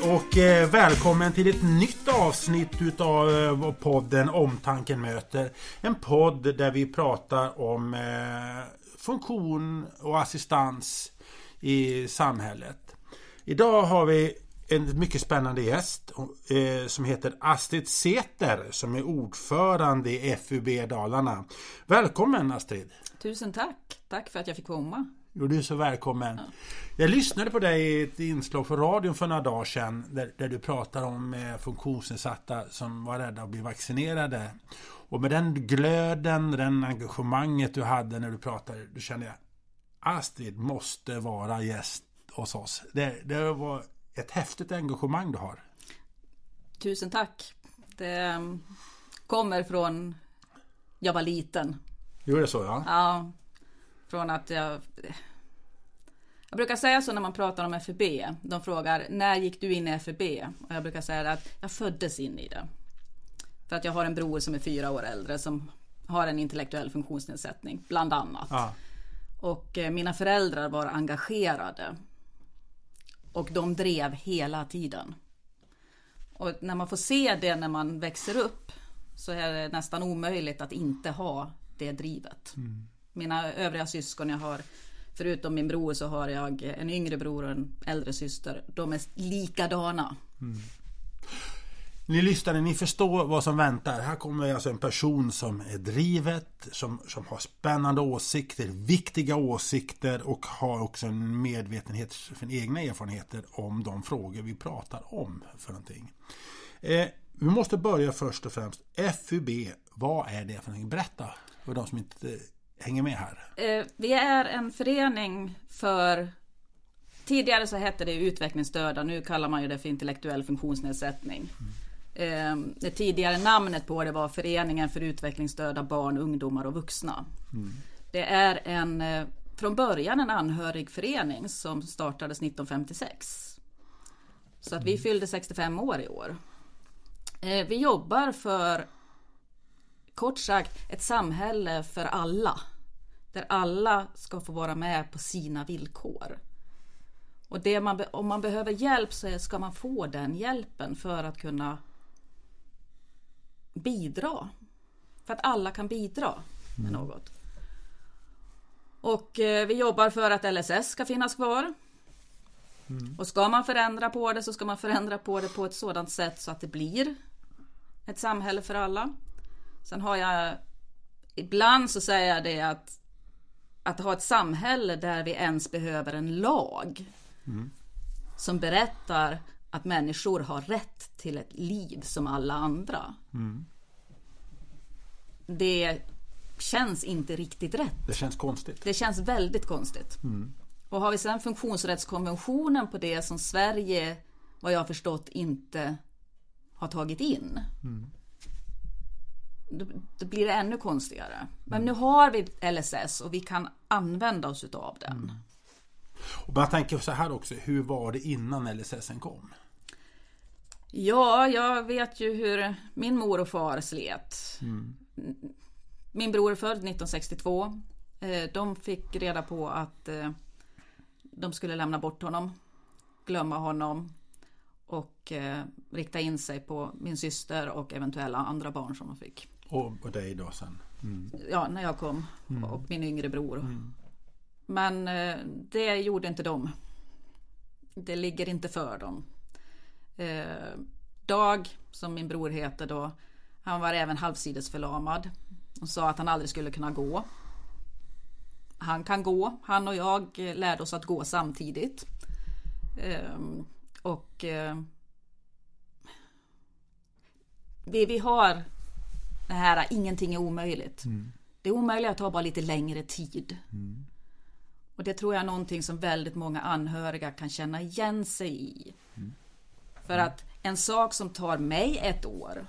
Hej och eh, välkommen till ett nytt avsnitt utav eh, podden Omtanken möter. En podd där vi pratar om eh, funktion och assistans i samhället. Idag har vi en mycket spännande gäst som heter Astrid Seter som är ordförande i FUB Dalarna. Välkommen Astrid! Tusen tack! Tack för att jag fick komma. Jo, du är så välkommen. Ja. Jag lyssnade på dig i ett inslag på radion för några dagar sedan där, där du pratar om eh, funktionsnedsatta som var rädda att bli vaccinerade. Och med den glöden, den engagemanget du hade när du pratade, då kände jag Astrid måste vara gäst hos oss. Det, det var ett häftigt engagemang du har. Tusen tack. Det mm, kommer från jag var liten. Gjorde det så ja? Ja. Från att jag... Jag brukar säga så när man pratar om FUB. De frågar när gick du in i FUB? Och jag brukar säga att jag föddes in i det. För att jag har en bror som är fyra år äldre som har en intellektuell funktionsnedsättning, bland annat. Ja. Och eh, mina föräldrar var engagerade. Och de drev hela tiden. Och när man får se det när man växer upp så är det nästan omöjligt att inte ha det drivet. Mm mina övriga syskon jag har Förutom min bror så har jag en yngre bror och en äldre syster. De är likadana. Mm. Ni lyssnare, ni förstår vad som väntar. Här kommer alltså en person som är drivet, som, som har spännande åsikter, viktiga åsikter och har också en medvetenhet för egna erfarenheter om de frågor vi pratar om för någonting. Eh, vi måste börja först och främst. FUB, vad är det för någonting? Berätta för de som inte hänger med här? Eh, vi är en förening för Tidigare så hette det utvecklingsstörda, nu kallar man ju det för intellektuell funktionsnedsättning. Mm. Det tidigare namnet på det var Föreningen för utvecklingsstörda barn, ungdomar och vuxna. Mm. Det är en, eh, från början en anhörigförening som startades 1956. Så att vi mm. fyllde 65 år i år. Vi jobbar för kort sagt ett samhälle för alla. Där alla ska få vara med på sina villkor. Och man, om man behöver hjälp så ska man få den hjälpen för att kunna bidra. För att alla kan bidra med mm. något. Och eh, vi jobbar för att LSS ska finnas kvar. Mm. Och ska man förändra på det så ska man förändra på det på ett sådant sätt så att det blir ett samhälle för alla. Sen har jag ibland så säger jag det att att ha ett samhälle där vi ens behöver en lag mm. som berättar att människor har rätt till ett liv som alla andra. Mm. Det känns inte riktigt rätt. Det känns konstigt. Det känns väldigt konstigt. Mm. Och har vi sedan funktionsrättskonventionen på det som Sverige, vad jag har förstått, inte har tagit in. Mm då, då blir det ännu konstigare. Men nu har vi LSS och vi kan använda oss utav den. Mm. Och man tänker så här också, hur var det innan LSS kom? Ja, jag vet ju hur min mor och far slet. Mm. Min bror är född 1962. Eh, de fick reda på att eh, de skulle lämna bort honom, glömma honom och eh, rikta in sig på min syster och eventuella andra barn som de fick. Och, och dig då sen? Mm. Ja, när jag kom. Mm. Och min yngre bror. Mm. Men eh, det gjorde inte de. Det ligger inte för dem. Eh, Dag, som min bror heter då, han var även halvsidesförlamad. Och sa att han aldrig skulle kunna gå. Han kan gå. Han och jag lärde oss att gå samtidigt. Eh, och eh, vi, vi har det här ingenting är omöjligt. Mm. Det är omöjligt att ta bara lite längre tid. Mm. Och det tror jag är någonting som väldigt många anhöriga kan känna igen sig i. Mm. För att en sak som tar mig ett år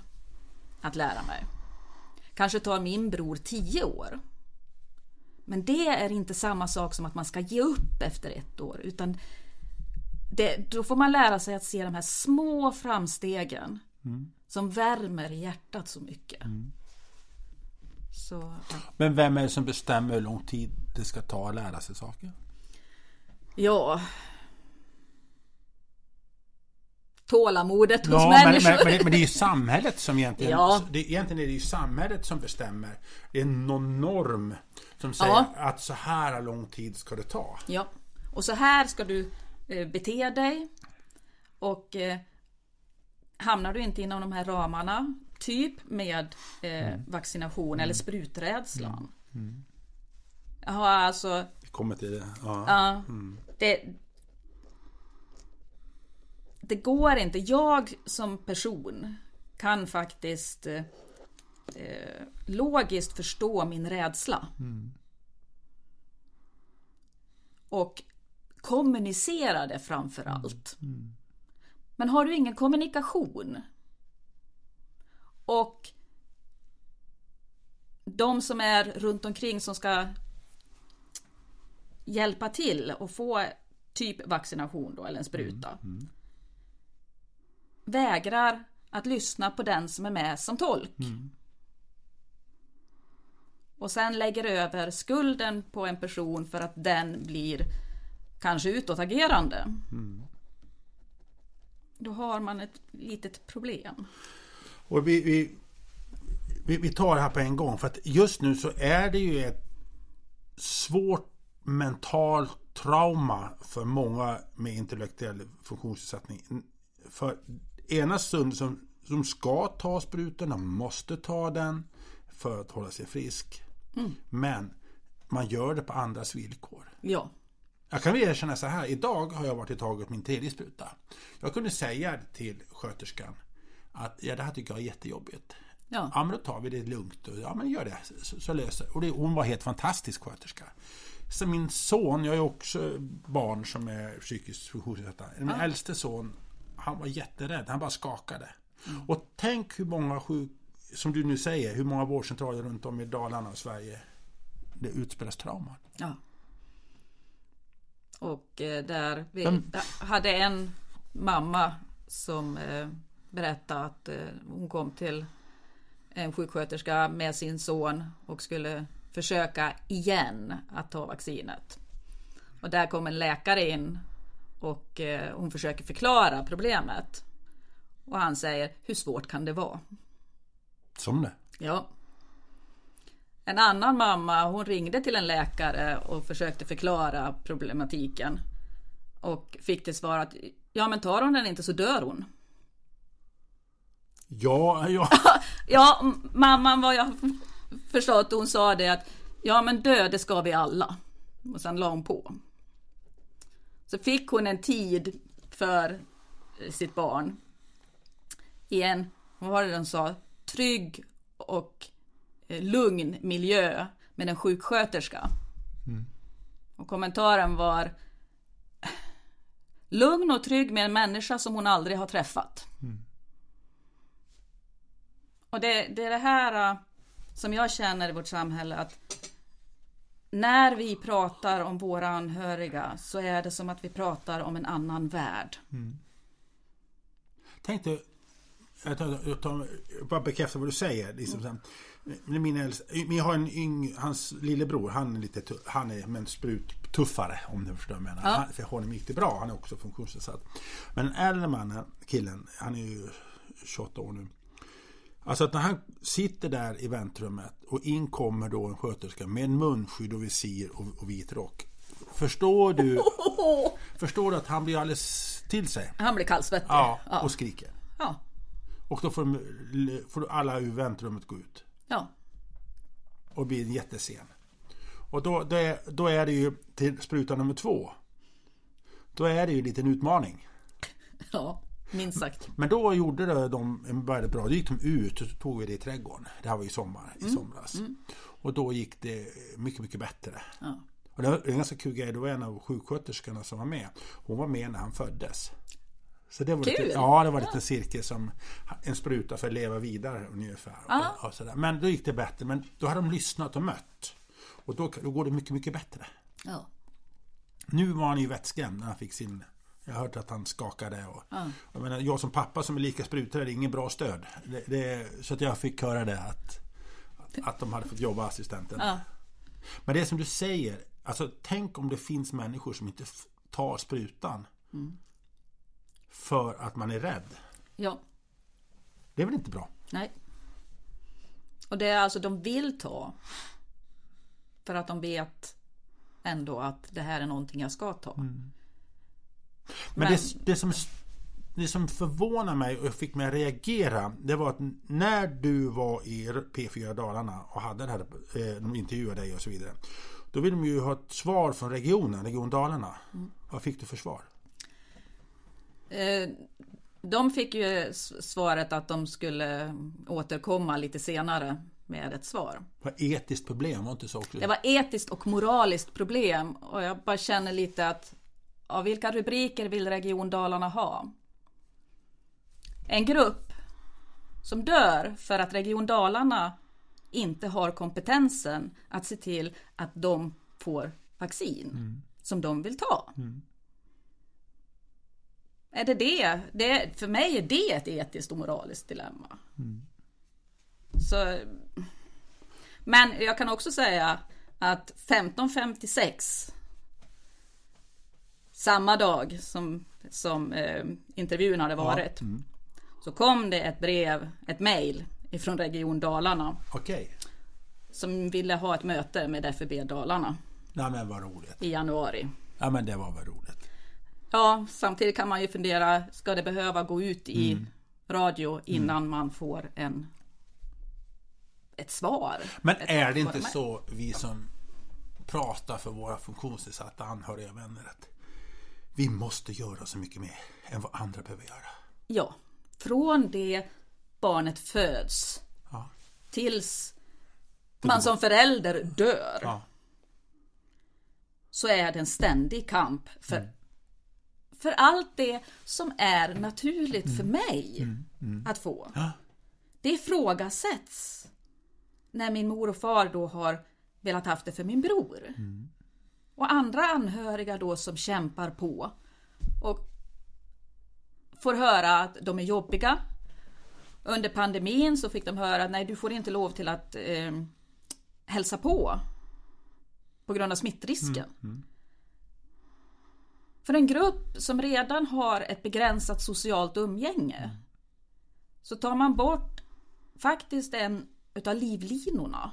att lära mig kanske tar min bror tio år. Men det är inte samma sak som att man ska ge upp efter ett år utan det, då får man lära sig att se de här små framstegen mm. Som värmer hjärtat så mycket. Mm. Så, ja. Men vem är det som bestämmer hur lång tid det ska ta att lära sig saker? Ja tålamodet hos Ja, men, människor. men, men, det, men det är ju samhället som egentligen... Ja. Det, egentligen är det ju samhället som bestämmer. Det är någon norm som säger Ja. att så här lång tid ska det ta. Ja, och så här ska du eh, bete dig. Och eh, hamnar du inte inom de här ramarna, typ med eh, vaccination eller spruträdslan. Jag har alltså, Vi kommer till det. Ja. ja, det, det går inte. Jag som person kan faktiskt eh, eh, logiskt förstå min rädsla. Och kommunicera det framför allt. Men har du ingen kommunikation och de som är runt omkring som ska hjälpa till och få typ vaccination då, eller en spruta. Vägrar att lyssna på den som är med som tolk. Och sen lägger över skulden på en person för att den blir kanske utåtagerande. Då har man ett litet problem. Och vi, vi, vi, vi tar det här på en gång. För att just nu så är det ju ett svårt mentalt trauma för många med intellektuell funktionsnedsättning. För ena stunden som, som ska ta sprutan, de måste ta den för att hålla sig frisk. Men man gör det på andras villkor. Ja, Jag kan erkänna så här, idag har jag varit och tagit min tredje spruta. Jag kunde säga till sköterskan att ja, det här tycker jag är jättejobbigt. ja, Ja men då tar vi det lugnt och ja men gör det så, så löser och det. Hon var helt fantastisk sköterska. Så min son, jag är också barn som är psykiskt funktionsnedsatta. Min äldste son, han var jätterädd, han bara skakade. Och tänk hur många sjuk, som du nu säger, hur många vårdcentraler runt om i Dalarna och Sverige det utspelas trauman. ja. Och eh, där vi hade en mamma som eh, berättade att eh, hon kom till en sjuksköterska med sin son och skulle försöka igen att ta vaccinet. Och där kom en läkare in och hon försöker förklara problemet. Och han säger, hur svårt kan det vara? Som det. Ja. En annan mamma hon ringde till en läkare och försökte förklara problematiken. Och fick till svar att ja men tar hon den inte så dör hon. Ja, ja. Ja, mamman vad jag förstått hon sa det att ja men dö det ska vi alla. Och sen la hon på. Så fick hon en tid för sitt barn. I en, vad var det de sa, trygg och eh, lugn miljö med en sjuksköterska. Och kommentaren var lugn och trygg med en människa som hon aldrig har träffat. Och det, det är det här äh, som jag känner i vårt samhälle att när vi pratar om våra anhöriga så är det som att vi pratar om en annan värld. Tänk dig, jag, tar, jag, tar, jag bara bekräftar vad du säger. Liksom, sen. Min äldsta, jag har en yng, hans lillebror, han är lite han är men sprut tuffare om du förstår vad jag menar. Ja. Han, för honom gick det bra, han är också funktionsnedsatt. Men den äldre mannen, killen, han är ju 28 år nu. Alltså att när han sitter där i väntrummet och in kommer då en sköterska med munskydd och visir och, och vit rock. Förstår du, förstår du att han blir alldeles till sig? Han blir kallsvettig. Ja, ja. och skriker. ja. Och då får, får alla ur väntrummet gå ut. Ja. Och blir en jättescen. Och då, då, är, då är det ju till spruta nummer två. Då är det ju en utmaning. ja. Minst sagt. Men då gjorde det de en väldigt bra. Då gick de ut och så tog vi det i trädgården. Det här var i sommar, i somras. Och då gick det mycket, mycket bättre. Ja. Och det var en ganska kul grej. Det var en av sjuksköterskorna som var med. Hon var med när han föddes. Så det var Kul! lite, ja, det var lite cirkel som en spruta för att leva vidare ungefär. Ja. Och, och sådär. Men då gick det bättre. Men då hade de lyssnat och mött. Och då, då går det mycket, mycket bättre. Ja. Nu var han ju vettskrämd när han fick sin... Jag har hört att han skakade. Och, jag, menar, jag som pappa som är lika sprutare, det är ingen bra stöd. Det, det, så att jag fick höra det att, att de hade fått jobba assistenten. Ja. Men det som du säger, alltså tänk om det finns människor som inte tar sprutan. För att man är rädd. Ja, Det är väl inte bra? nej. Och det är alltså de vill ta. För att de vet ändå att det här är någonting jag ska ta. Men, Men- Det, det, som, det som förvånar mig och fick mig att reagera Det var att när du var i P4 Dalarna och hade det här, eh, de intervjuade dig och så vidare Då ville de ju ha ett svar från regionen, Region Dalarna Vad fick du för svar? Eh, De fick ju svaret att de skulle återkomma lite senare med ett svar. Det var etiskt problem, var inte så också? Det var etiskt och moraliskt problem och jag bara känner lite att av vilka rubriker vill Region Dalarna ha? En grupp som dör för att Region Dalarna inte har kompetensen att se till att de får vaccin som de vill ta. Är det det? det? För mig är det ett etiskt och moraliskt dilemma. Så, men jag kan också säga att 1556 samma dag som, som eh, intervjun hade varit så kom det ett brev, ett mejl ifrån Region Dalarna Okej, som ville ha ett möte med FUB Dalarna nej men vad roligt i januari. Ja men det var väl roligt Ja, samtidigt kan man ju fundera, ska det behöva gå ut i radio innan man får en ett svar? Men ett är det inte formellt- så vi som pratar för våra funktionsnedsatta anhöriga och vänner att vi måste göra så mycket mer än vad andra behöver göra? Ja, från det barnet föds Ja. tills man som förälder dör Ja. så är det en ständig kamp för, för allt det som är naturligt för mig att få. Ja. Det ifrågasätts när min mor och far då har velat haft det för min bror. Och andra anhöriga då som kämpar på och får höra att de är jobbiga. Under pandemin så fick de höra att nej, du får inte lov till att eh, hälsa på på grund av smittrisken. För en grupp som redan har ett begränsat socialt umgänge så tar man bort faktiskt en utav livlinorna.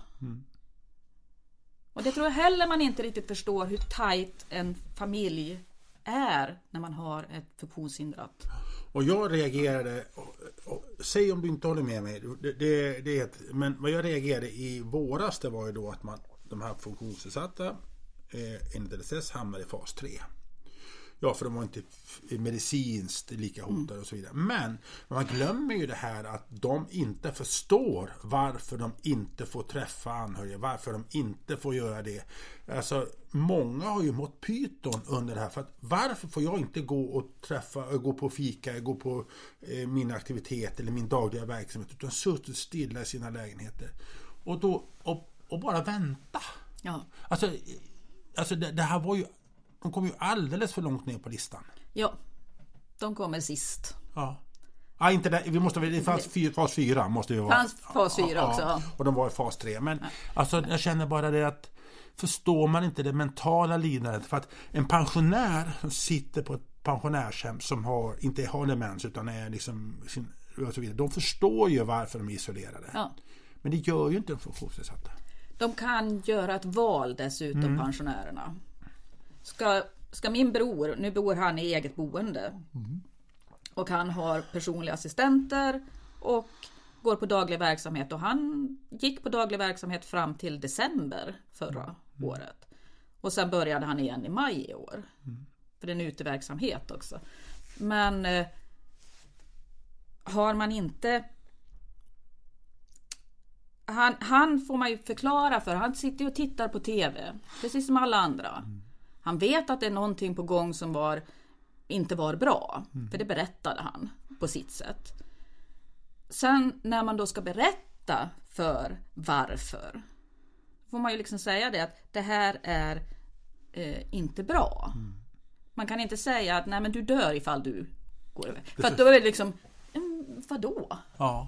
Och det tror jag heller man inte riktigt förstår hur tajt en familj är när man har ett funktionshindrat. Och jag reagerade, och, och, säg om du inte håller med mig, det, det, det men vad jag reagerade i våras det var ju då att man, de här funktionsnedsatta eh, enligt LSS hamnade i fas 3. Ja, för de var inte medicinskt lika hotade och så vidare. Men man glömmer ju det här att de inte förstår varför de inte får träffa anhöriga, varför de inte får göra det. Alltså, många har ju mått pyton under det här. För att varför får jag inte gå och träffa, gå på fika, gå på eh, min aktivitet eller min dagliga verksamhet, utan suttit stilla i sina lägenheter. Och, då, och, och bara vänta. Ja. Alltså, alltså det, det här var ju, de kom ju alldeles för långt ner på listan. ja, de kommer sist. Ja. Ja, inte det, vi måste det fanns fyra, fas 4 måste ju vara. Fanns fas fyra också, ja. Och de var i fas 3. Men alltså jag känner bara det att förstår man inte det mentala lidandet för att en pensionär som sitter på ett pensionärshem som har, inte har demens utan är liksom sin, och så vidare. De förstår ju varför de är isolerade. Ja. Men det gör ju inte de funktionsnedsatta. De kan göra ett val dessutom, pensionärerna. Ska, ska min bror, nu bor han i eget boende. Och han har personliga assistenter och går på daglig verksamhet. Och han gick på daglig verksamhet fram till december förra året. Och sen började han igen i maj i år. För det är en uteverksamhet också. Men eh, har man inte han, han får man ju förklara för. Han sitter ju och tittar på TV. Precis som alla andra. Han vet att det är någonting på gång som var, inte var bra. För det berättade han på sitt sätt. Sen när man då ska berätta för varför. Får man ju liksom säga det att det här är eh, inte bra. Man kan inte säga att nej men du dör ifall du går över. För att då är det liksom, mm, vadå? Ja,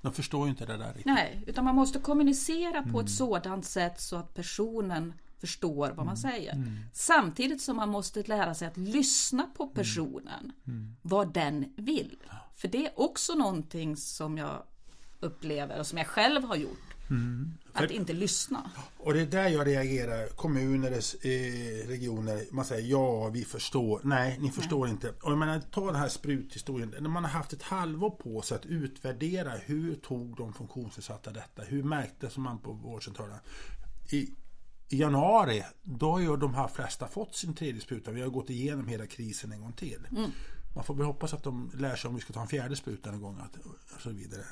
de förstår ju inte det där riktigt. Nej, utan man måste kommunicera på ett sådant sätt så att personen förstår vad man säger. Samtidigt som man måste lära sig att lyssna på personen, vad den vill. För det är också någonting som jag upplever och som jag själv har gjort. Att inte lyssna. Och det är där jag reagerar. Kommuner, eh, regioner, man säger ja, vi förstår. Nej, ni förstår inte. Och jag menar, ta den här spruthistorien. När man har haft ett halvår på sig att utvärdera hur tog de funktionsnedsatta detta? Hur märktes man på vårdcentralen? I, I januari, då har ju de här flesta fått sin tredje spruta. Vi har gått igenom hela krisen en gång till. Man får väl hoppas att de lär sig om vi ska ta en fjärde spruta en gång och så vidare.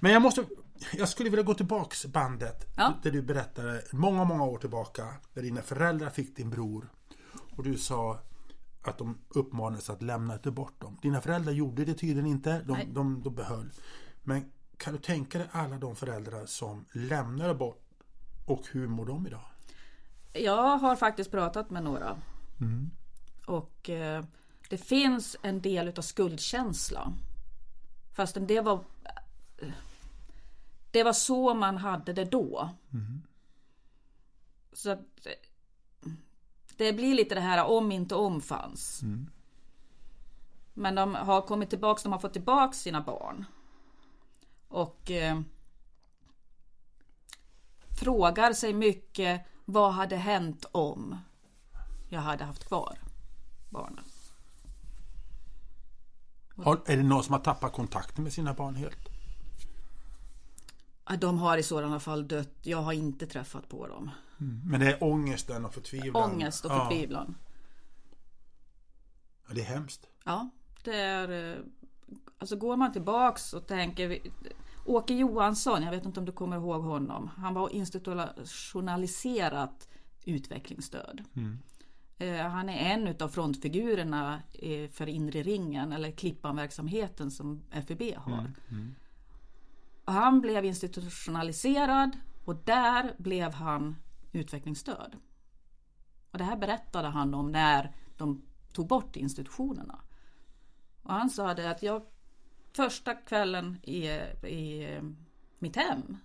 Men jag måste, jag skulle vilja gå tillbaks bandet Ja. där du berättade många, många år tillbaka där dina föräldrar fick din bror och du sa att de uppmanades att lämna inte bort dem. Dina föräldrar gjorde det tydligen inte, de, Nej. de, de behöll. Men kan du tänka dig alla de föräldrar som lämnade bort och hur mår de idag? Jag har faktiskt pratat med några. Och eh, det finns en del utav skuldkänsla. Fastän det var Det var så man hade det då. Så att Det blir lite det här om inte om fanns. Men de har kommit tillbaks, de har fått tillbaks sina barn. Och eh, frågar sig mycket vad hade hänt om jag hade haft kvar barnen. Har, är det någon som har tappat kontakten med sina barn helt? Ja, De har i sådana fall dött. Jag har inte träffat på dem. Men det är ångesten och förtvivlan. Ångest och Ja. förtvivlan. Ja, det är hemskt. Ja, det är... eh, Alltså går man tillbaks och tänker... Åke Johansson, jag vet inte om du kommer ihåg honom. Han var institutionaliserat utvecklingsstöd. Eh, Han är en utav frontfigurerna eh, för inre ringen eller Klippan-verksamheten som FUB har. Och han blev institutionaliserad och där blev han utvecklingsstöd. Och det här berättade han om när de tog bort institutionerna. Och han sa det att jag första kvällen i, i mitt hem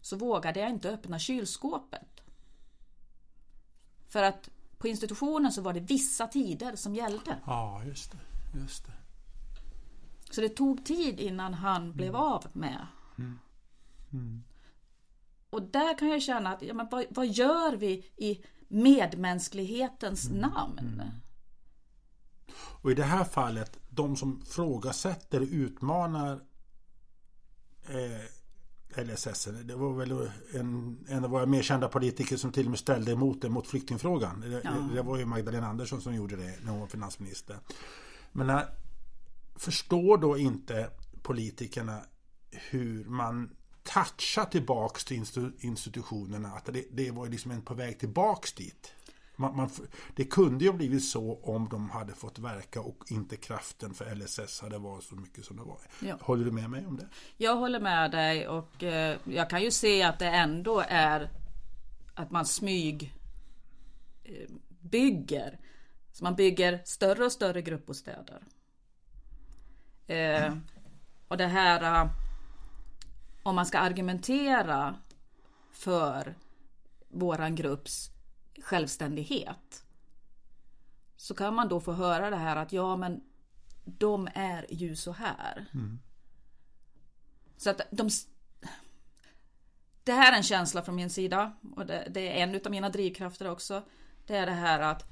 så vågade jag inte öppna kylskåpet. För att på institutionen så var det vissa tider som gällde. Ja, just det. Just det. Så det tog tid innan han blev av med. Och där kan jag känna att, ja, men vad, vad gör vi i medmänsklighetens namn? Och i det här fallet, de som frågasätter och utmanar eh, LSS, det var väl en, en av våra mer kända politiker som till och med ställde emot det mot flyktingfrågan. Det, Ja. det var ju Magdalena Andersson som gjorde det när hon var finansminister. Men när, förstår då inte politikerna hur man touchar tillbaks till institu- institutionerna? Att det, det var liksom en på väg tillbaks dit. Man, man, det kunde ju blivit så om de hade fått verka och inte kraften för LSS hade varit så mycket som det var. Ja. Håller du med mig om det? Jag håller med dig och eh, jag kan ju se att det ändå är att man smyg eh, bygger. Så man bygger större och större gruppbostäder. Eh, och det här eh, om man ska argumentera för våran grupps självständighet. Så kan man då få höra det här att ja men de är ju så här. Så att de... Det här är en känsla från min sida och det, det är en av mina drivkrafter också. Det är det här att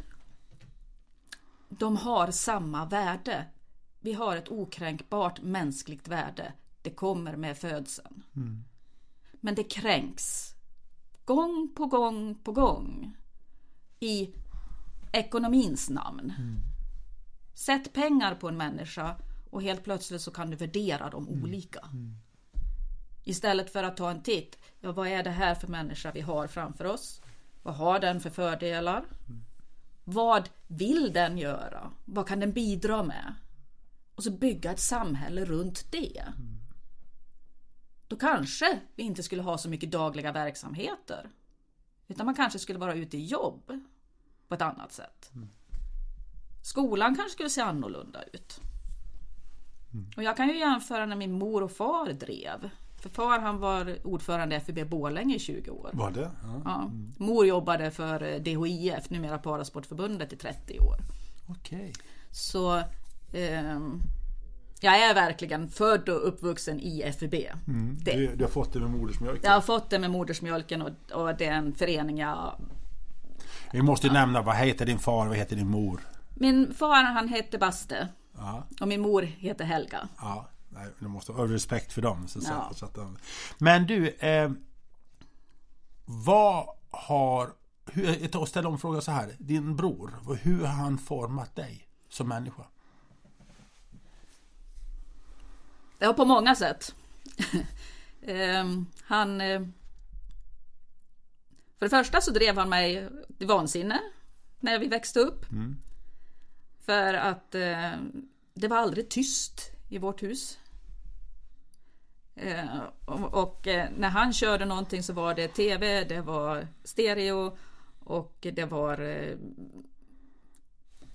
de har samma värde. Vi har ett okränkbart mänskligt värde. Det kommer med födseln. Men det kränks. Gång på gång på gång. I ekonomins namn. Sätt pengar på en människa och helt plötsligt så kan du värdera dem olika. Istället för att ta en titt. Ja, vad är det här för människa vi har framför oss? Vad har den för fördelar? Vad vill den göra? Vad kan den bidra med? Och så bygga ett samhälle runt det. Då kanske vi inte skulle ha så mycket dagliga verksamheter. Utan man kanske skulle vara ute i jobb på ett annat sätt. Skolan kanske skulle se annorlunda ut. Och jag kan ju jämföra när min mor och far drev För far han var ordförande i FUB Borlänge i 20 år. Var det? Ja. Ja. Mor jobbade för eh, DHIF, numera Parasportförbundet, i 30 år. Okej. Så ehm, jag är verkligen född och uppvuxen i FUB. Det. Du, du har fått det med modersmjölken. Jag har fått det med modersmjölken och, och det är en förening jag... Vi måste ju nämna, vad heter din far, vad heter din mor? Min far han hette Baste Ja, och min mor heter Helga. ja. Nej, du måste ha respekt för dem. Så, Ja. så, att. Men du, eh, vad har... Hur, jag och ställer om frågan så här. Din bror, hur har han format dig som människa? Ja, på många sätt. Ehm, han... eh, För det första så drev han mig till vansinne när vi växte upp. För att eh, det var aldrig tyst i vårt hus. Eh, och och eh, när han körde någonting så var det tv, det var stereo och det var eh,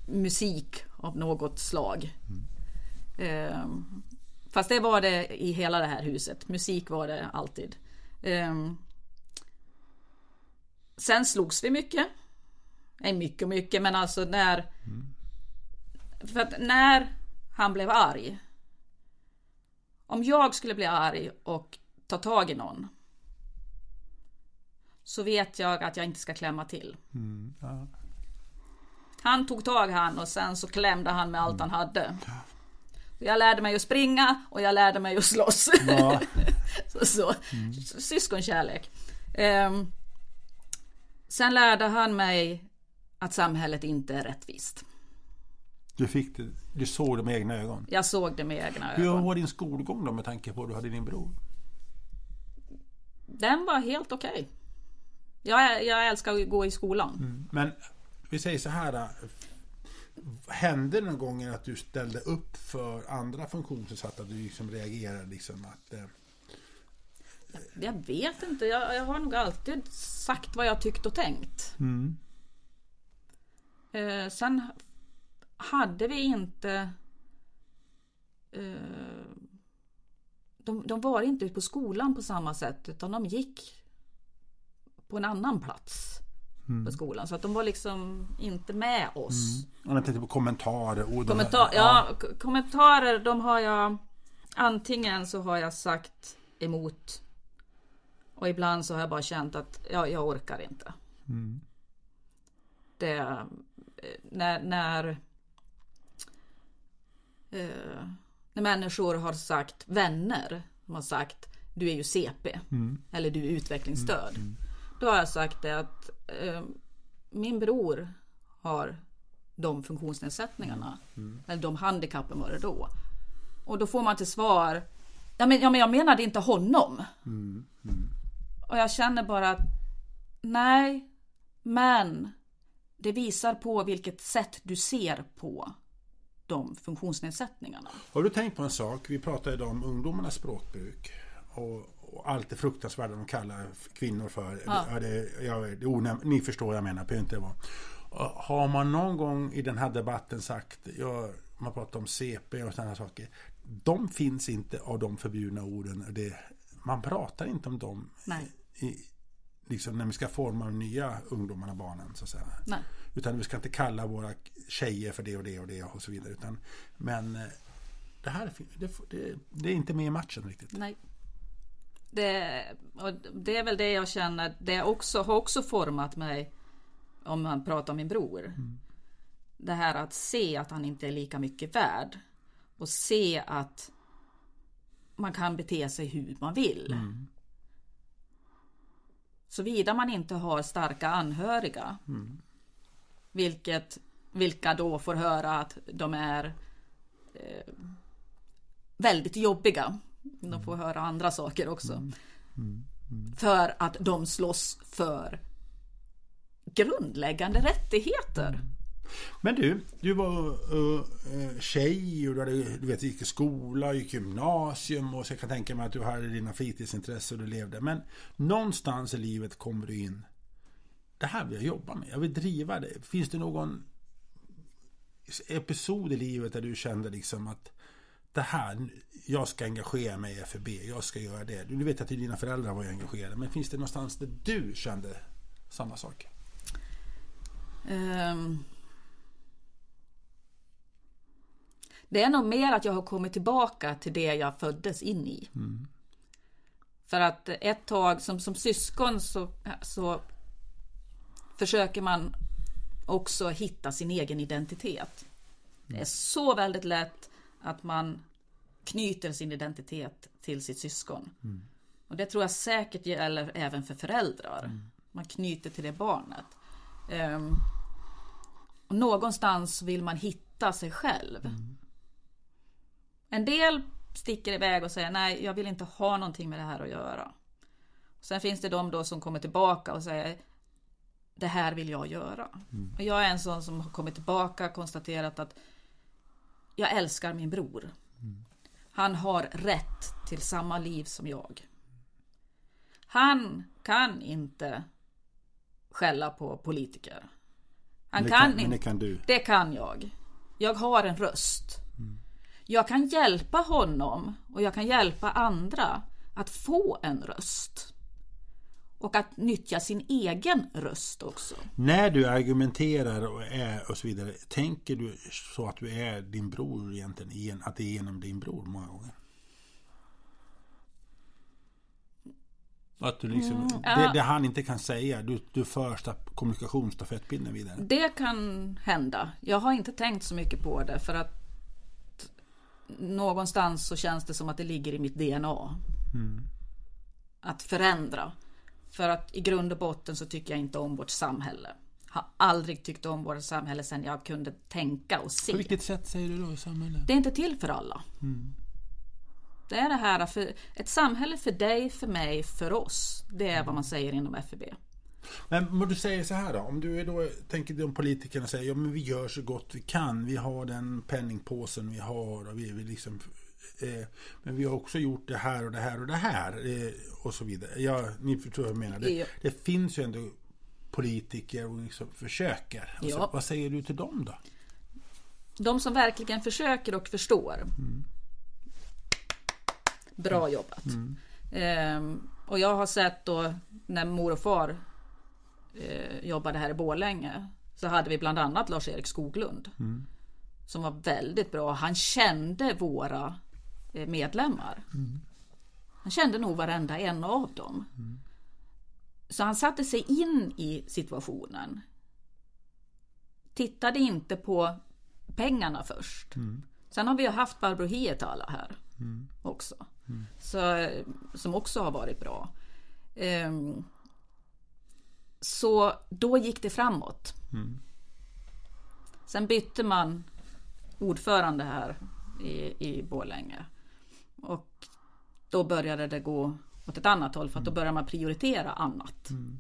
musik av något slag. Eh, Fast det var det i hela det här huset. Musik var det alltid. Ehm, sen slogs vi mycket. Nej, mycket mycket, men alltså när... För att när han blev arg. Om jag skulle bli arg och ta tag i någon. Så vet jag att jag inte ska klämma till. Ja. Han tog tag han och sen så klämde han med allt han hade. Jag lärde mig att springa och jag lärde mig att slåss. Ja. så, så. Syskonkärlek. Ehm, sen lärde han mig att samhället inte är rättvist. Du, fick det, du såg det med egna ögon. Jag såg det med egna Hur ögon. var din skolgång då med tanke på att du hade din bror? Den var helt okej. Jag, jag älskar att gå i skolan. Men vi säger så här. då. Hände det någon gång att du ställde upp för andra funktionsnedsatta? Att du liksom reagerade liksom att... Jag vet inte, jag, jag har nog alltid sagt vad jag tyckt och tänkt. Eh, sen hade vi inte... Eh, de, de var inte ute på skolan på samma sätt utan de gick på en annan plats på skolan. Så att de var liksom inte med oss. om jag tänkte på kommentarer. Här- Kommentar, ja, k- kommentarer de har jag antingen så har jag sagt emot och ibland så har jag bara känt att ja, jag orkar inte. Det, eh, när, när, eh, när människor har sagt, vänner, de har sagt du är ju CP eller du är utvecklingsstörd. Då har jag sagt det att eh, min bror har de funktionsnedsättningarna. Eller de handikappen var det då. Och då får man till svar Ja men, ja, men jag menade inte honom. Och jag känner bara att Nej, men det visar på vilket sätt du ser på de funktionsnedsättningarna. Har du tänkt på en sak? Vi pratade idag om ungdomarnas språkbruk. Och, och allt det fruktansvärda de kallar kvinnor för. Ja. Det, ja, det onäm- ni förstår vad jag menar, behöver inte vara. Har man någon gång i den här debatten sagt, ja, man pratar om CP och sådana saker. De finns inte av de förbjudna orden. Det, man pratar inte om dem Nej. I, liksom när vi ska forma de nya ungdomarna, barnen. Så att säga. Nej. Utan vi ska inte kalla våra tjejer för det och det och det och så vidare. Utan, men eh, det här det, det, det är inte med i matchen riktigt. Nej. Det, och det är väl det jag känner, det också, har också format mig om man pratar om min bror. Det här att se att han inte är lika mycket värd. Och se att man kan bete sig hur man vill. Såvida man inte har starka anhöriga. Vilket, vilka då får höra att de är eh, väldigt jobbiga. De får höra andra saker också. För att de slåss för grundläggande rättigheter. Men du, du var uh, tjej och du, hade, du vet, gick i skola, gick gymnasium och så jag kan tänka mig att du hade dina fritidsintressen och du levde. Men någonstans i livet kommer du in. Det här vill jag jobba med. Jag vill driva det. Finns det någon episod i livet där du kände liksom att det här, jag ska engagera mig i FUB, jag ska göra det. Du vet att dina föräldrar var engagerade, men finns det någonstans där du kände samma sak? Um, det är nog mer att jag har kommit tillbaka till det jag föddes in i. Mm. För att ett tag som, som syskon så, så försöker man också hitta sin egen identitet. Det är så väldigt lätt att man knyter sin identitet till sitt syskon. Mm. Och det tror jag säkert gäller även för föräldrar. Mm. Man knyter till det barnet. Um, och någonstans vill man hitta sig själv. Mm. En del sticker iväg och säger nej, jag vill inte ha någonting med det här att göra. Sen finns det de då som kommer tillbaka och säger det här vill jag göra. Mm. Och jag är en sån som har kommit tillbaka och konstaterat att jag älskar min bror. Mm. Han har rätt till samma liv som jag. Han kan inte skälla på politiker. Han det kan, kan inte. Men det kan du. Det kan jag. Jag har en röst. Jag kan hjälpa honom och jag kan hjälpa andra att få en röst. Och att nyttja sin egen röst också. När du argumenterar och, är och så vidare, tänker du så att du är din bror egentligen? Att det är genom din bror många gånger? Att du liksom, mm, ja. det, det, han inte kan säga, du, du för kommunikationsstafettpinnen vidare? Det kan hända. Jag har inte tänkt så mycket på det för att någonstans så känns det som att det ligger i mitt DNA. Mm. Att förändra. För att i grund och botten så tycker jag inte om vårt samhälle. Har aldrig tyckt om vårt samhälle sedan jag kunde tänka och se. På vilket sätt säger du då samhälle? Det är inte till för alla. Mm. Det är det här för ett samhälle för dig, för mig, för oss. Det är vad man säger inom FUB. Men du säger så här då, om du då tänker de politikerna säger ja men vi gör så gott vi kan. Vi har den penningpåsen vi har och vi, vi liksom eh, men vi har också gjort det här och det här och det här eh, och så vidare. Ja, ni förstår vad jag menar. Det, det finns ju ändå politiker och liksom försöker. Och så, vad säger du till dem då? De som verkligen försöker och förstår. Mm. Bra jobbat. Mm. Ehm, och jag har sett då när mor och far eh, jobbade här i Borlänge så hade vi bland annat Lars-Erik Skoglund. Mm. Som var väldigt bra. Han kände våra eh, medlemmar. Mm. Han kände nog varenda en av dem. Mm. Så han satte sig in i situationen. Tittade inte på pengarna först. Mm. Sen har vi ju haft Barbro Hietala här mm. också. Mm. Så, som också har varit bra. Um, så då gick det framåt. Mm. Sen bytte man ordförande här i, i Borlänge. Och då började det gå åt ett annat håll för att då började man prioritera annat. Mm.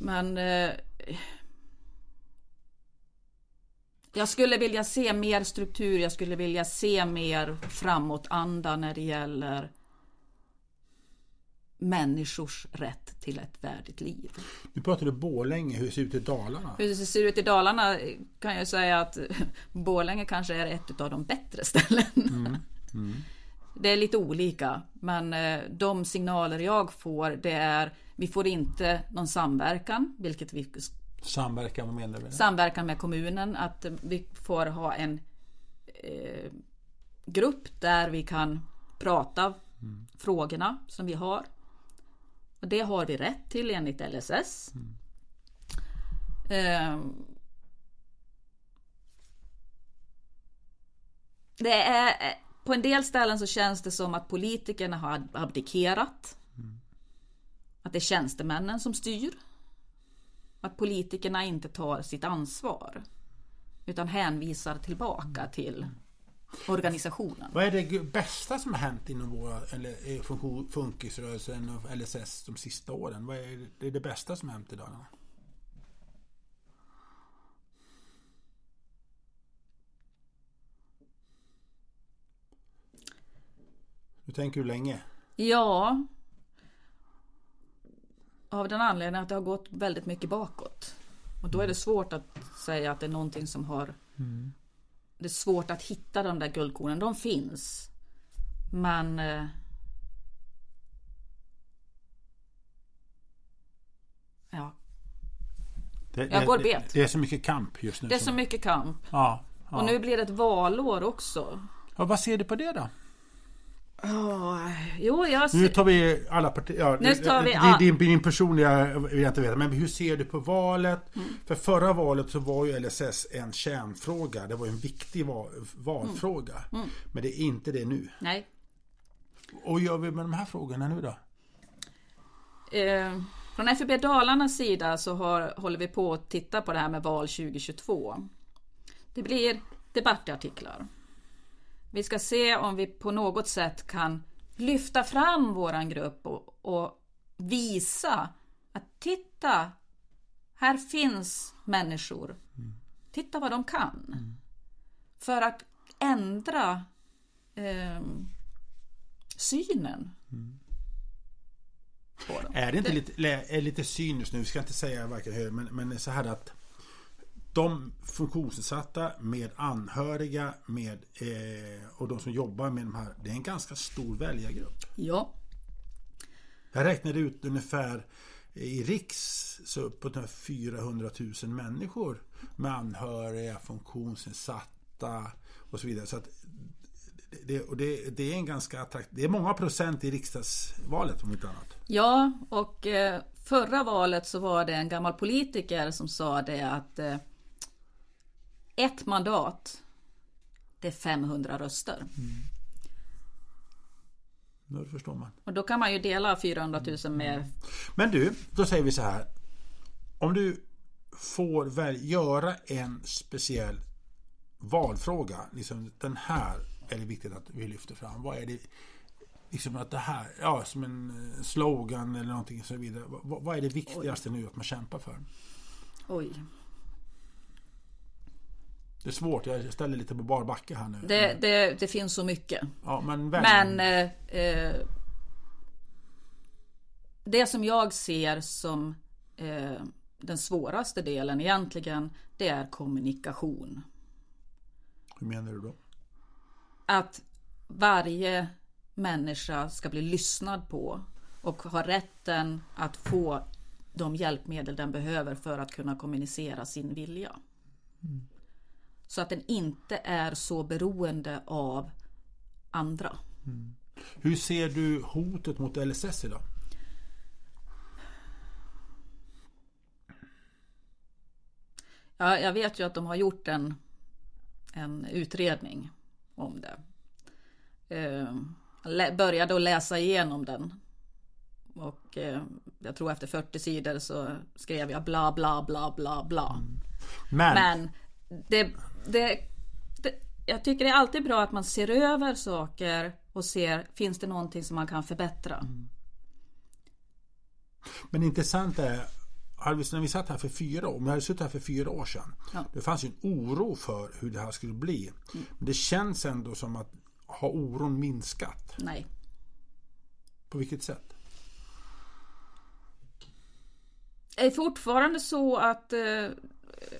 Men eh, jag skulle vilja se mer struktur, jag skulle vilja se mer framåtanda när det gäller människors rätt till ett värdigt liv. Nu pratar du Borlänge, hur ser det ut i Dalarna? Hur det ser ut i Dalarna kan jag säga att Borlänge kanske är ett av de bättre ställen. Mm. Mm. Det är lite olika, men eh, de signaler jag får det är vi får inte någon samverkan, vilket vi Samverkan, vad menar du? Samverkan med kommunen, att vi får ha en eh, grupp där vi kan prata mm. frågorna som vi har. Och det har vi rätt till enligt LSS. Mm. Eh, det är, eh, på en del ställen så känns det som att politikerna har abdikerat. Mm. Att det är tjänstemännen som styr. Att politikerna inte tar sitt ansvar. Utan hänvisar tillbaka mm. till organisationen. Vad är det bästa som har hänt inom våra, eller funkisrörelsen och LSS de sista åren? Vad är det, det bästa som har hänt i Dalarna? Hur tänker du länge? Ja. Av den anledningen att det har gått väldigt mycket bakåt. Och då är det svårt att säga att det är någonting som har mm det är svårt att hitta de där guldkornen. De finns. Men eh, Ja, Det, Jag går det, bet. det är så mycket kamp just nu. det är så mycket kamp. ja, ja. Och nu blir det ett valår också. ja, vad ser du på det då? Oh, jo, jag Nu tar vi alla partier. Ja, Nu tar vi all- din, din personliga vill jag inte veta. Men hur ser du på valet? Mm. För förra valet så var ju LSS en kärnfråga. Det var en viktig val, valfråga. Mm. Men det är inte det nu. Nej. Och gör vi med de här frågorna nu då? Eh, från FUB Dalarnas sida så har, håller vi på att titta på det här med val 2022. Det blir debattartiklar. Vi ska se om vi på något sätt kan lyfta fram våran grupp och, och visa att titta, här finns människor. Titta vad de kan. För att ändra ehm, synen på dem. Är det inte lite, lä- är lite cyniskt nu? Vi ska inte säga varken höger men, men så här att de funktionsnedsatta med anhöriga med, eh, och de som jobbar med de här, det är en ganska stor väljargrupp. Ja, Jag räknade ut ungefär i riks så uppåt ungefär 400 000 människor med anhöriga, funktionsnedsatta och så vidare. Så att det, och det, det är en ganska attrakt, Det är många procent i riksdagsvalet om inte annat. Ja, och eh, förra valet så var det en gammal politiker som sa det att eh, ett mandat, det är 500 röster. Då förstår man. Och då kan man ju dela 400 000 med... Men du, då säger vi så här. Om du får väl göra en speciell valfråga. Liksom den här är det viktigt att vi lyfter fram. Vad är det? Liksom att det här, ja som en eh, slogan eller någonting och så vidare. Vad, vad är det viktigaste nu att man kämpar för? Oj. Det är svårt, jag ställer lite på bar backe här nu. Det, det, det finns så mycket. ja, men. Men eh, eh, det som jag ser som eh, den svåraste delen egentligen, det är kommunikation. Hur menar du då? att varje människa ska bli lyssnad på och ha rätten att få de hjälpmedel den behöver för att kunna kommunicera sin vilja. Så att den inte är så beroende av andra. Hur ser du hotet mot LSS idag? Ja, jag vet ju att de har gjort en, en utredning om det. Eh, lä- började att läsa igenom den. Och eh, jag tror efter 40 sidor så skrev jag bla bla bla bla bla. Men, Men det, det, det, jag tycker det är alltid bra att man ser över saker och ser, finns det någonting som man kan förbättra? Men intressant är, hade vi- när vi satt här för fyra år, om vi hade suttit här för fyra år sedan. Ja. Det fanns ju en oro för hur det här skulle bli. Men det känns ändå som att har oron minskat? Nej. På vilket sätt? Det är fortfarande så att eh,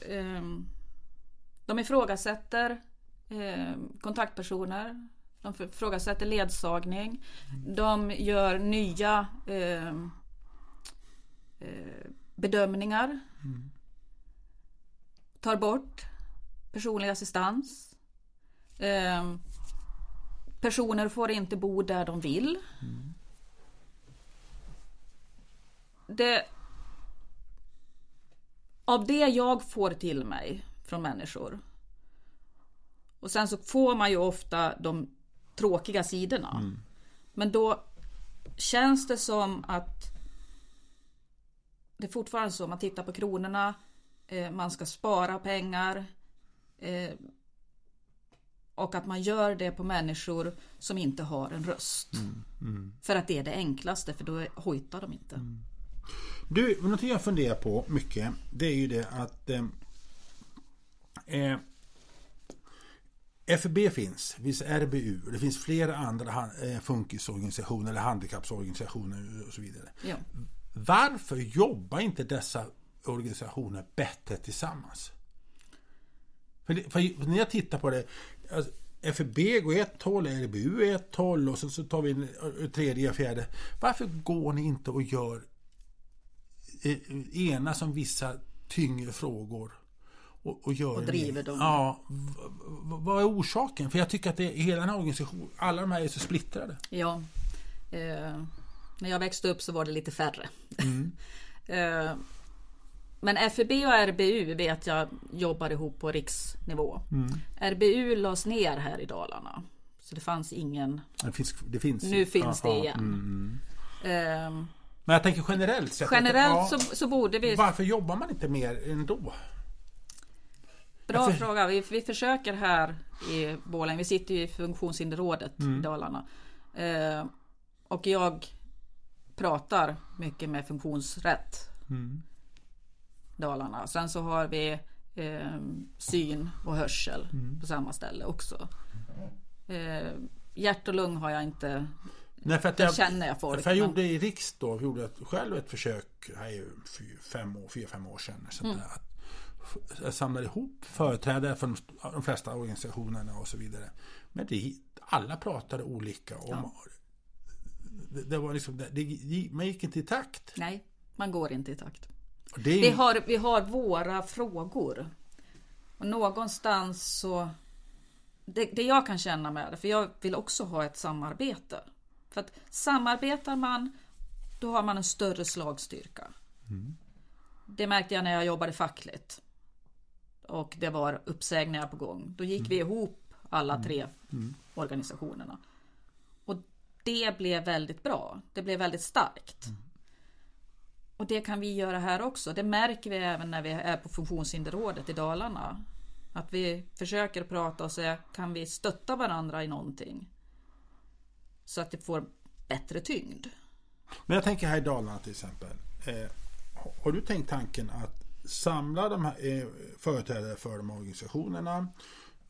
eh, de ifrågasätter eh, kontaktpersoner. De ifrågasätter ledsagning. De gör nya eh, eh, bedömningar. Tar bort personlig assistans. Eh, personer får inte bo där de vill. Det, av det jag får till mig från människor. Och sen så får man ju ofta de tråkiga sidorna. Men då känns det som att det är fortfarande så, man tittar på kronorna, eh, man ska spara pengar. Eh, och att man gör det på människor som inte har en röst. För att det är det enklaste, för då hojtar de inte. Du, någonting jag funderar på mycket det är ju det att eh, eh, FB finns, det finns RBU, det finns flera andra eh, funkisorganisationer eller handikappsorganisationer och så vidare. Ja. Varför jobbar inte dessa organisationer bättre tillsammans? För, det, för när jag tittar på det, alltså, FB går ett håll, RBU ett håll och så, så tar vi en, en tredje, fjärde. Varför går ni inte och gör eh, ena som vissa tyngre frågor och, och, gör Och driver dem. Ja, vad är orsaken? För jag tycker att det, hela den här organisationen, alla de här är så splittrade. Ja. Eh, när jag växte upp så var det lite färre. eh, men FEB och RBU vet jag jobbar ihop på riksnivå. RBU lades ner här i Dalarna. Så det fanns ingen. Det finns. Det finns. Nu finns det Ja, ja. igen. Eh, Men jag tänker generellt sett. generellt ja, så, så borde vi Varför jobbar man inte mer ändå? Bra för- fråga. Vi, vi försöker här i Borlänge. Vi sitter ju i funktionshinderrådet Mm. i Dalarna. Eh, och jag pratar mycket med funktionsrätt. Mm. Dalarna. Sen så har vi eh, syn och hörsel Mm. på samma ställe också. Eh, hjärt och lung har jag inte. Nej, för att jag, känner jag folk, För jag men- gjorde i Riks då, gjorde själv ett försök, här är ju fyra, fem år, fyra, fem år sedan. Sånt Mm. där, samlade ihop företrädare från de flesta organisationerna och så vidare. Men det, alla pratade olika om... Det, det var liksom, det, man gick inte i takt. Nej, man går inte i takt. Det Vi har, vi har våra frågor. Och någonstans så... Det, det jag kan känna med det, för jag vill också ha ett samarbete. För att samarbetar man, då har man en större slagstyrka. Det märkte jag när jag jobbade fackligt. Och det var uppsägningar på gång. Då gick vi ihop alla tre organisationerna. Och det blev väldigt bra. Det blev väldigt starkt. Och det kan vi göra här också. Det märker vi även när vi är på Funktionshinderrådet i Dalarna. Att vi försöker prata och säga, kan vi stötta varandra i någonting? Så att det får bättre tyngd. Men jag tänker här i Dalarna till exempel. Eh, har du tänkt tanken att samla de här eh, företrädare för de här organisationerna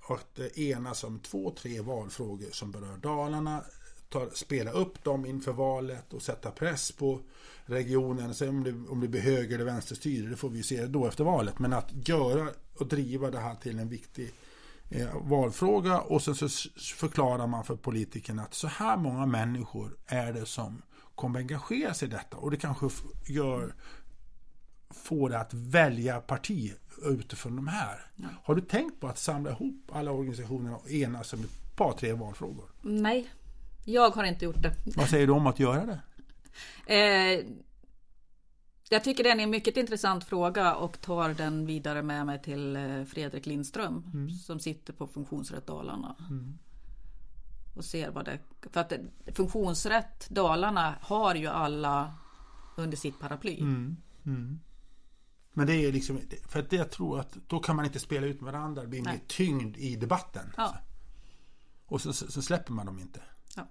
och att eh, enas om två, tre valfrågor som berör Dalarna, ta, spela upp dem inför valet och sätta press på regionen. Sen om det, om det blir höger eller vänsterstyre, det får vi se då efter valet. Men att göra och driva det här till en viktig eh, valfråga och sen så förklarar man för politikerna att så här många människor är det som kommer engagera sig i detta och det kanske gör får det att välja parti utifrån de här. Har du tänkt på att samla ihop alla organisationer och enas om ett par, tre valfrågor? Nej, jag har inte gjort det. Vad säger du om att göra det? Eh, jag tycker det är en mycket intressant fråga och tar den vidare med mig till eh, Fredrik Lindström som sitter på Funktionsrätt Dalarna. Och ser vad det... För att det- Funktionsrätt Dalarna har ju alla under sitt paraply. Men det är liksom, för att jag tror att då kan man inte spela ut med varandra, det blir mer tyngd i debatten. Ja. Och så, så, släpper man dem inte. Ja.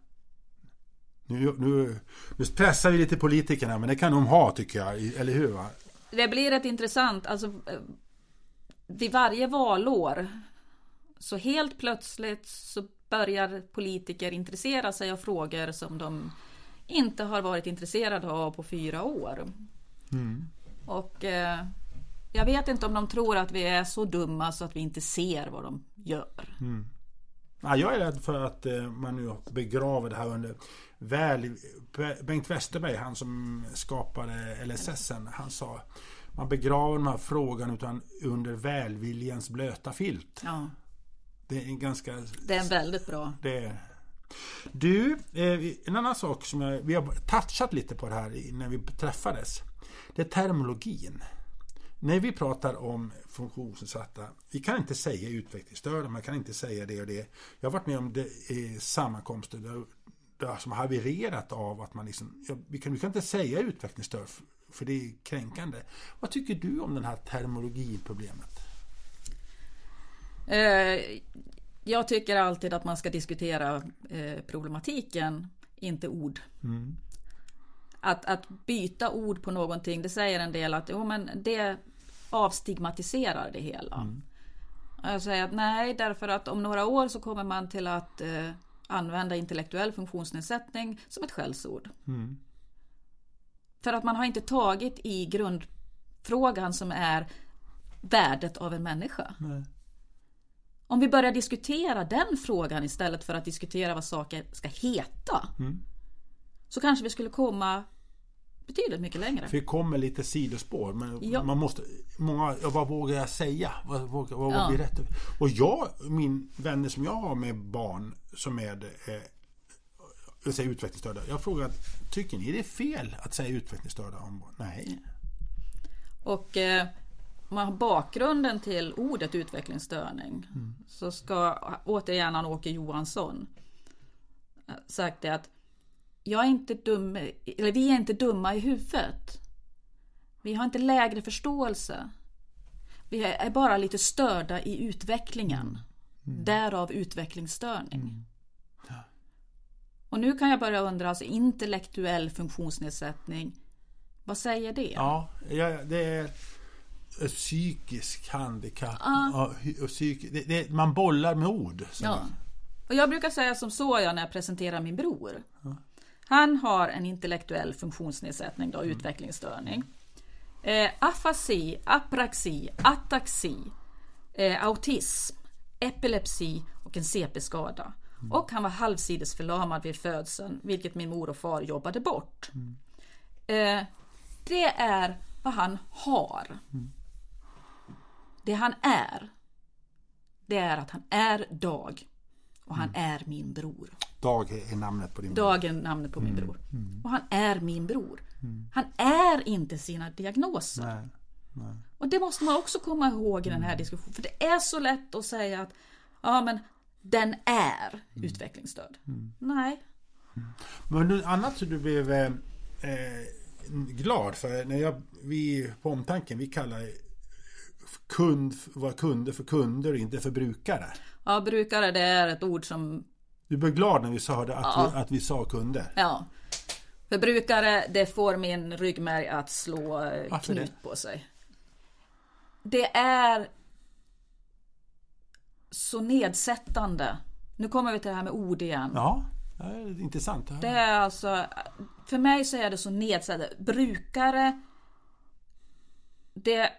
Nu, nu, nu pressar vi lite politikerna, men det kan de ha tycker jag, eller hur? Va? Det blir ett intressant, alltså eh, vid varje valår så helt plötsligt så börjar politiker intressera sig av frågor som de inte har varit intresserade av på fyra år. Och eh, jag vet inte om de tror att vi är så dumma så att vi inte ser vad de gör. Ja, jag är rädd för att eh, man nu begraver det här under väl... Bengt Westerberg, han som skapade LSS, han sa man begraver den här frågan utan under välviljans blöta filt. Ja, Det är en ganska... det är en väldigt bra. Det är... Du, eh, en annan sak som jag, vi har touchat lite på det här när vi träffades. Det är terminologin. När vi pratar om funktionsnedsatta, vi kan inte säga utvecklingsstörda, man kan inte säga det och det. Jag har varit med om det i sammankomster där, där som har havererat av att man liksom, ja, vi, kan, vi kan inte säga utvecklingsstörd f- för det är kränkande. Vad tycker du om den här terminologiproblemet? Eh, jag tycker alltid att man ska diskutera eh, problematiken, inte ord. Att, att byta ord på någonting, det säger en del att jo, men det avstigmatiserar det hela. Jag säger att nej, därför att om några år så kommer man till att eh, använda intellektuell funktionsnedsättning som ett skällsord. För att man har inte tagit i grundfrågan som är värdet av en människa. Om vi börjar diskutera den frågan istället för att diskutera vad saker ska heta. Så kanske vi skulle komma betydligt mycket längre. Vi kommer lite sidospår men Ja. man måste... Många, vad vågar jag säga? Vad, vad, vad Ja. blir rätt? Och jag, min vänner som jag har med barn som är eh, jag säger utvecklingsstörda. Jag frågar, tycker ni det är fel att säga utvecklingsstörda om barn? Nej. Och eh, man har bakgrunden till ordet utvecklingsstörning så ska återigen Åke Johansson eh, sagt det att jag är inte dum, eller vi är inte dumma i huvudet. Vi har inte lägre förståelse. Vi är bara lite störda i utvecklingen. Därav utvecklingsstörning. Och nu kan jag börja undra, alltså intellektuell funktionsnedsättning. Vad säger det? Ja, ja det är ett psykisk handikapp. Ja, och psyk, det, det, man bollar med ord. Ja. Och jag brukar säga som så jag när jag presenterar min bror. Han har en intellektuell funktionsnedsättning, då, utvecklingsstörning. Eh, afasi, apraxi, ataxi, eh, autism, epilepsi och en CP-skada. Och han var halvsides förlamad vid födseln, vilket min mor och far jobbade bort. Eh, det är vad han har. Det han är, det är att han är Dag. Och han är min bror. Dag är namnet på din Dag är namnet på min bror. Och han är min bror. Han är inte sina diagnoser. Nej, nej. Och det måste man också komma ihåg i den här diskussionen. För det är så lätt att säga att ja men den är utvecklingsstörd. Nej. Men något annat som du blev eh, eh, glad för när jag, vi på omtanken vi kallar kund, våra kunder för kunder och inte för brukare. Ja, brukare det är ett ord som Du blev glad när vi sa det, att, Ja. vi, att vi sa kunder. Ja. För brukare, det får min ryggmärg att slå eh, Varför knut det? på sig. Det är så nedsättande. Nu kommer vi till det här med ord igen. Ja, det är intressant. Det är alltså, för mig så är det så nedsättande. Brukare, det,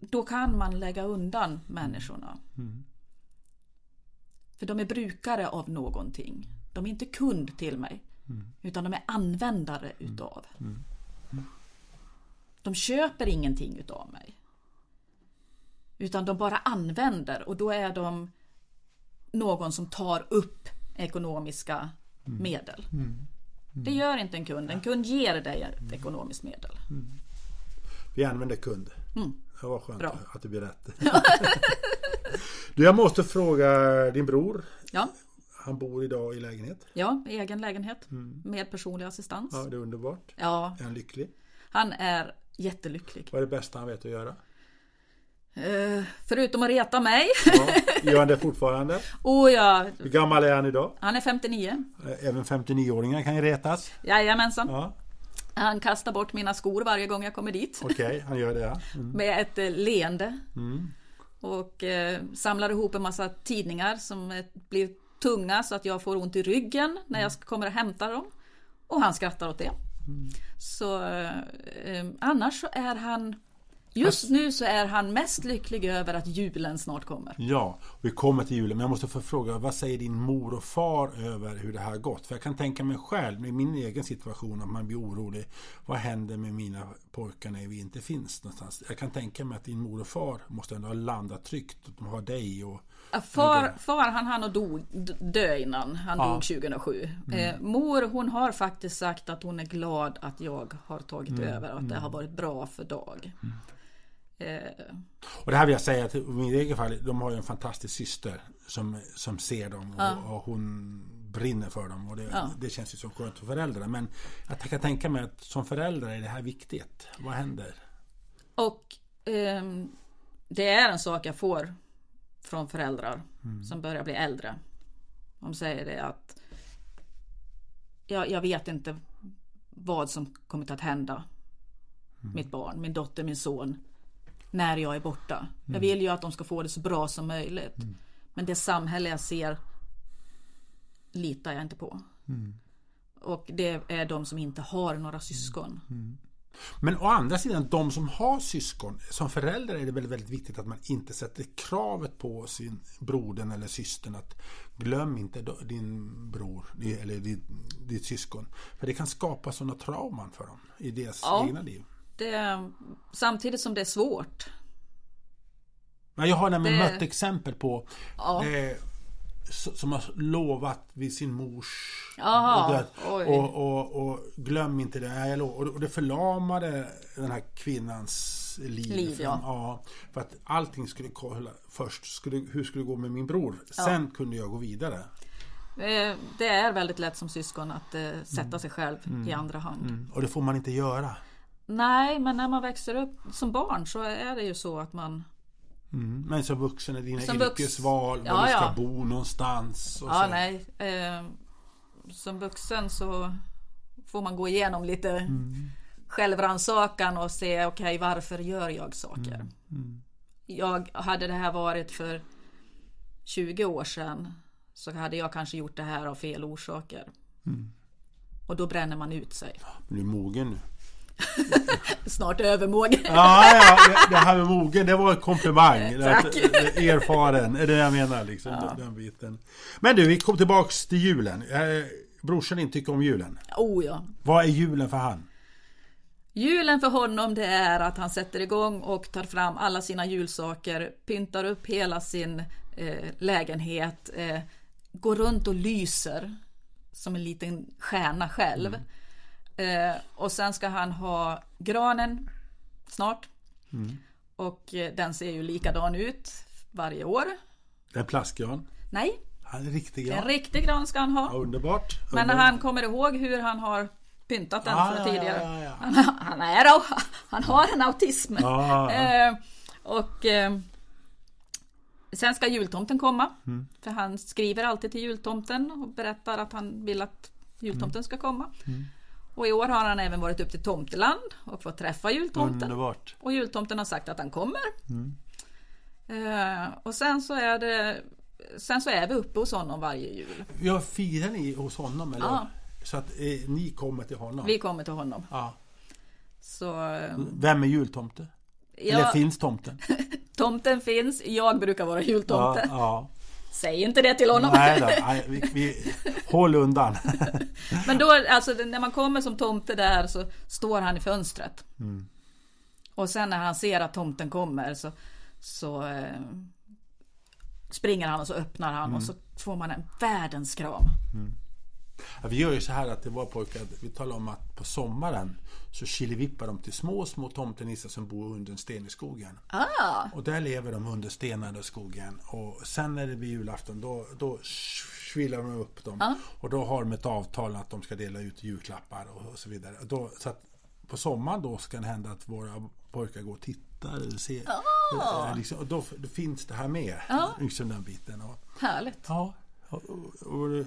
då kan man lägga undan människorna. För de är brukare av någonting. De är inte kund till mig. Utan de är användare utav. De köper ingenting utav mig. Utan de bara använder och då är de någon som tar upp ekonomiska medel. Det gör inte en kund. En kund ger dig ett ekonomiskt medel. Vi använder kund. Det var skönt Mm. Bra. att det blir rätt. du, jag måste fråga din bror. Ja, Han bor idag i lägenhet. ja egen lägenhet med personlig assistans. Ja, det är underbart. Ja, Är han lycklig? han är jättelycklig. Vad är det bästa han vet att göra? Eh, förutom att reta mig. Ja, gör han det fortfarande? Och ja, Hur gammal är han idag? han är 59. Även 59-åringar kan ju retas. Jajamensan. Ja, Han kastar bort mina skor varje gång jag kommer dit. okej, han gör det. Ja. Mm. Med ett eh, leende. Och eh, samlar ihop en massa tidningar som blir tunga så att jag får ont i ryggen när jag kommer och hämtar dem. Och han skrattar åt det. Så eh, eh, annars så är han Just nu så är han mest lycklig över att julen snart kommer. Ja, vi kommer till julen, men jag måste få fråga, vad säger din mor och far över hur det här har gått? För jag kan tänka mig själv, i min egen situation, att man blir orolig. Vad händer med mina pojkar när vi inte finns någonstans? Jag kan tänka mig att din mor och far måste ändå ha landat tryggt. De har dig och... Far, far han hann och dog, dö innan. Han Ja. dog 2007. Eh, mor hon har faktiskt sagt att hon är glad att jag har tagit över och att det har varit bra för Dag. Eh, Och det här vill jag säga till i min egen fall, de har ju en fantastisk syster som, som ser dem och, och hon brinner för dem. Och det, Ja. det känns ju som skönt för föräldrar. Men jag kan tänka mig att som förälder är det här viktigt. Vad händer? och ehm, det är en sak jag får från föräldrar som börjar bli äldre. De säger det att jag, jag vet inte vad som kommer att hända mitt barn, min dotter, min son när jag är borta. Jag vill ju att de ska få det så bra som möjligt. Men det samhälle jag ser litar jag inte på. Och det är de som inte har några syskon. Men å andra sidan, de som har syskon, som förälder är det väldigt, väldigt viktigt att man inte sätter kravet på sin brodern eller systern att glöm inte din bror eller ditt, ditt syskon. För det kan skapa sådana trauman för dem i deras ja, egna liv. Det, samtidigt som det är svårt. Men jag har nämligen det... mött exempel på ja. eh, som har lovat vid sin mors Aha, och, och, och, och, glöm inte det. Och det förlamade den här kvinnans liv. liv ja. ja. För att allting skulle kolla först. Skulle, hur skulle det gå med min bror? Sen ja. kunde jag gå vidare. Eh, det är väldigt lätt som syskon att eh, sätta mm. sig själv mm. i andra hand. Mm. Och det får man inte göra. Nej, men när man växer upp som barn så är det ju så att man Mm. Men som vuxen är dina som yrkesval, ja, var du ska ja. bo någonstans. ja, så. nej. Eh, som vuxen så får man gå igenom lite mm. självrannsakan och se okej okay, varför gör jag saker. Mm. mm. Jag hade det här varit för 20 år sedan så hade jag kanske gjort det här av fel orsaker. Mm. Och då bränner man ut sig. Du är mogen nu. Snart övermogen. ja, ja, det här med mogen, det var en komplimang. Tack. Erfaren, är det jag menar. Liksom, ja. den biten. Men du, vi kom tillbaks till julen. Eh, brorsan inte tycker om julen. Oh ja. Vad är julen för han? Julen för honom det är att han sätter igång och tar fram alla sina julsaker, pyntar upp hela sin eh, lägenhet, eh, går runt och lyser som en liten stjärna själv. Mm. Eh, och sen ska han ha granen snart. Mm. Och eh, den ser ju likadan ut varje år. Det är plastgran? Nej. En riktig gran? En riktig gran ska han ha. Ja, underbart. Men när han kommer ihåg hur han har pyntat den ah, för tidigare. Ja, ja, han, han, är, han har en autism. Ah. Eh, och eh, Sen ska jultomten komma. Mm. För han skriver alltid till jultomten och berättar att han vill att jultomten ska komma. Mm. Och i år har han även varit upp till Tomteland och fått träffa jultomten. Underbart. Och jultomten har sagt att han kommer. Mm. Uh, och sen så är det Sen så är vi uppe hos honom varje jul. Ja, firar ni hos honom eller? Ja. Så att eh, ni kommer till honom? Vi kommer till honom. Ja. Så, eh, Vem är jultomte? Ja, eller finns tomten? tomten finns, jag brukar vara jultomte. Ja. Säg inte det till honom. Nej, då, nej vi, vi, håll undan. Men då, alltså när man kommer som tomte där så står han i fönstret. Mm. Och sen när han ser att tomten kommer så, så eh, springer han och så öppnar han mm. och så får man en världens kram. Mm. Ja, vi gör ju så här att det var pojkar, vi talar om att på sommaren så killevippar de till små, små tomtenissar som bor under en sten i skogen. Ah. Och där lever de under stenarna i skogen. Och sen när det blir julafton då, då svillar de upp dem. Ah. Och då har de ett avtal att de ska dela ut julklappar och, och så vidare. Då, så att på sommaren då ska det hända att våra pojkar går och tittar. Eller ser, ah. liksom, och då, då, finns det här med. Ah. Liksom den biten. Och, Härligt. Ja. Och, och,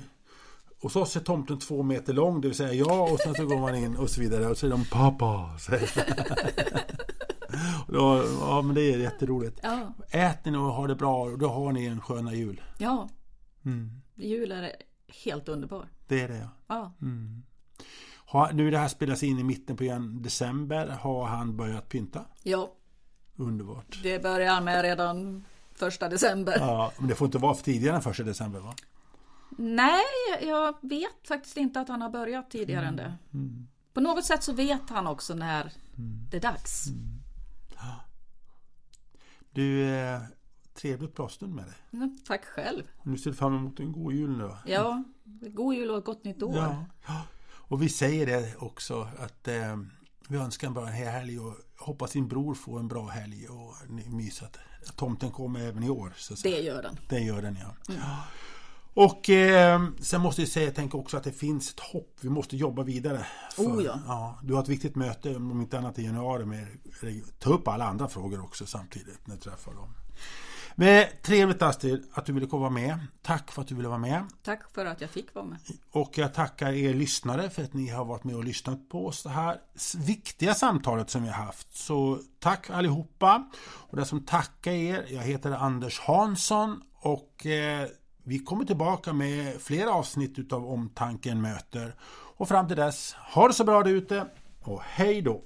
och så är tomten två meter lång, det vill säga jag och sen så går man in och så vidare och så är de pappa. då, ja men det är jätteroligt. Ja. Äter ni och har det bra och då har ni en sköna jul. Ja. Mm. Jul är helt underbar. Det är det ja. ja. Mm. Har, nu det här spelas in i mitten på december. Har han börjat pynta? Ja. Underbart. Det börjar han med redan första december. Ja, men det får inte vara för tidigare än första december va? Nej, jag vet faktiskt inte att han har börjat tidigare mm. än det. Mm. På något sätt så vet han också när mm. det är dags. Mm. Du, eh, trevligt bra stund med dig. Ja, tack själv. Nu ser du fram emot en god jul nu Ja, god jul och gott nytt år. Ja. Och vi säger det också att eh, vi önskar en bra helg och hoppas din bror får en bra helg och mys att tomten kommer även i år. Så det gör den. Det gör den ja. Och eh, sen måste jag säga, jag tänker också att det finns ett hopp. Vi måste jobba vidare. För, oh ja. ja. Du har ett viktigt möte, om inte annat i januari, med ta upp alla andra frågor också samtidigt när du träffar dem. Men trevligt Astrid att du ville komma med. Tack för att du ville vara med. Tack för att jag fick vara med. Och jag tackar er lyssnare för att ni har varit med och lyssnat på oss det här viktiga samtalet som vi har haft. Så tack allihopa. Och det som tackar er, jag heter Anders Hansson och eh, vi kommer tillbaka med fler avsnitt utav Omtanken möter. Och fram till dess, ha det så bra där ute och hej då!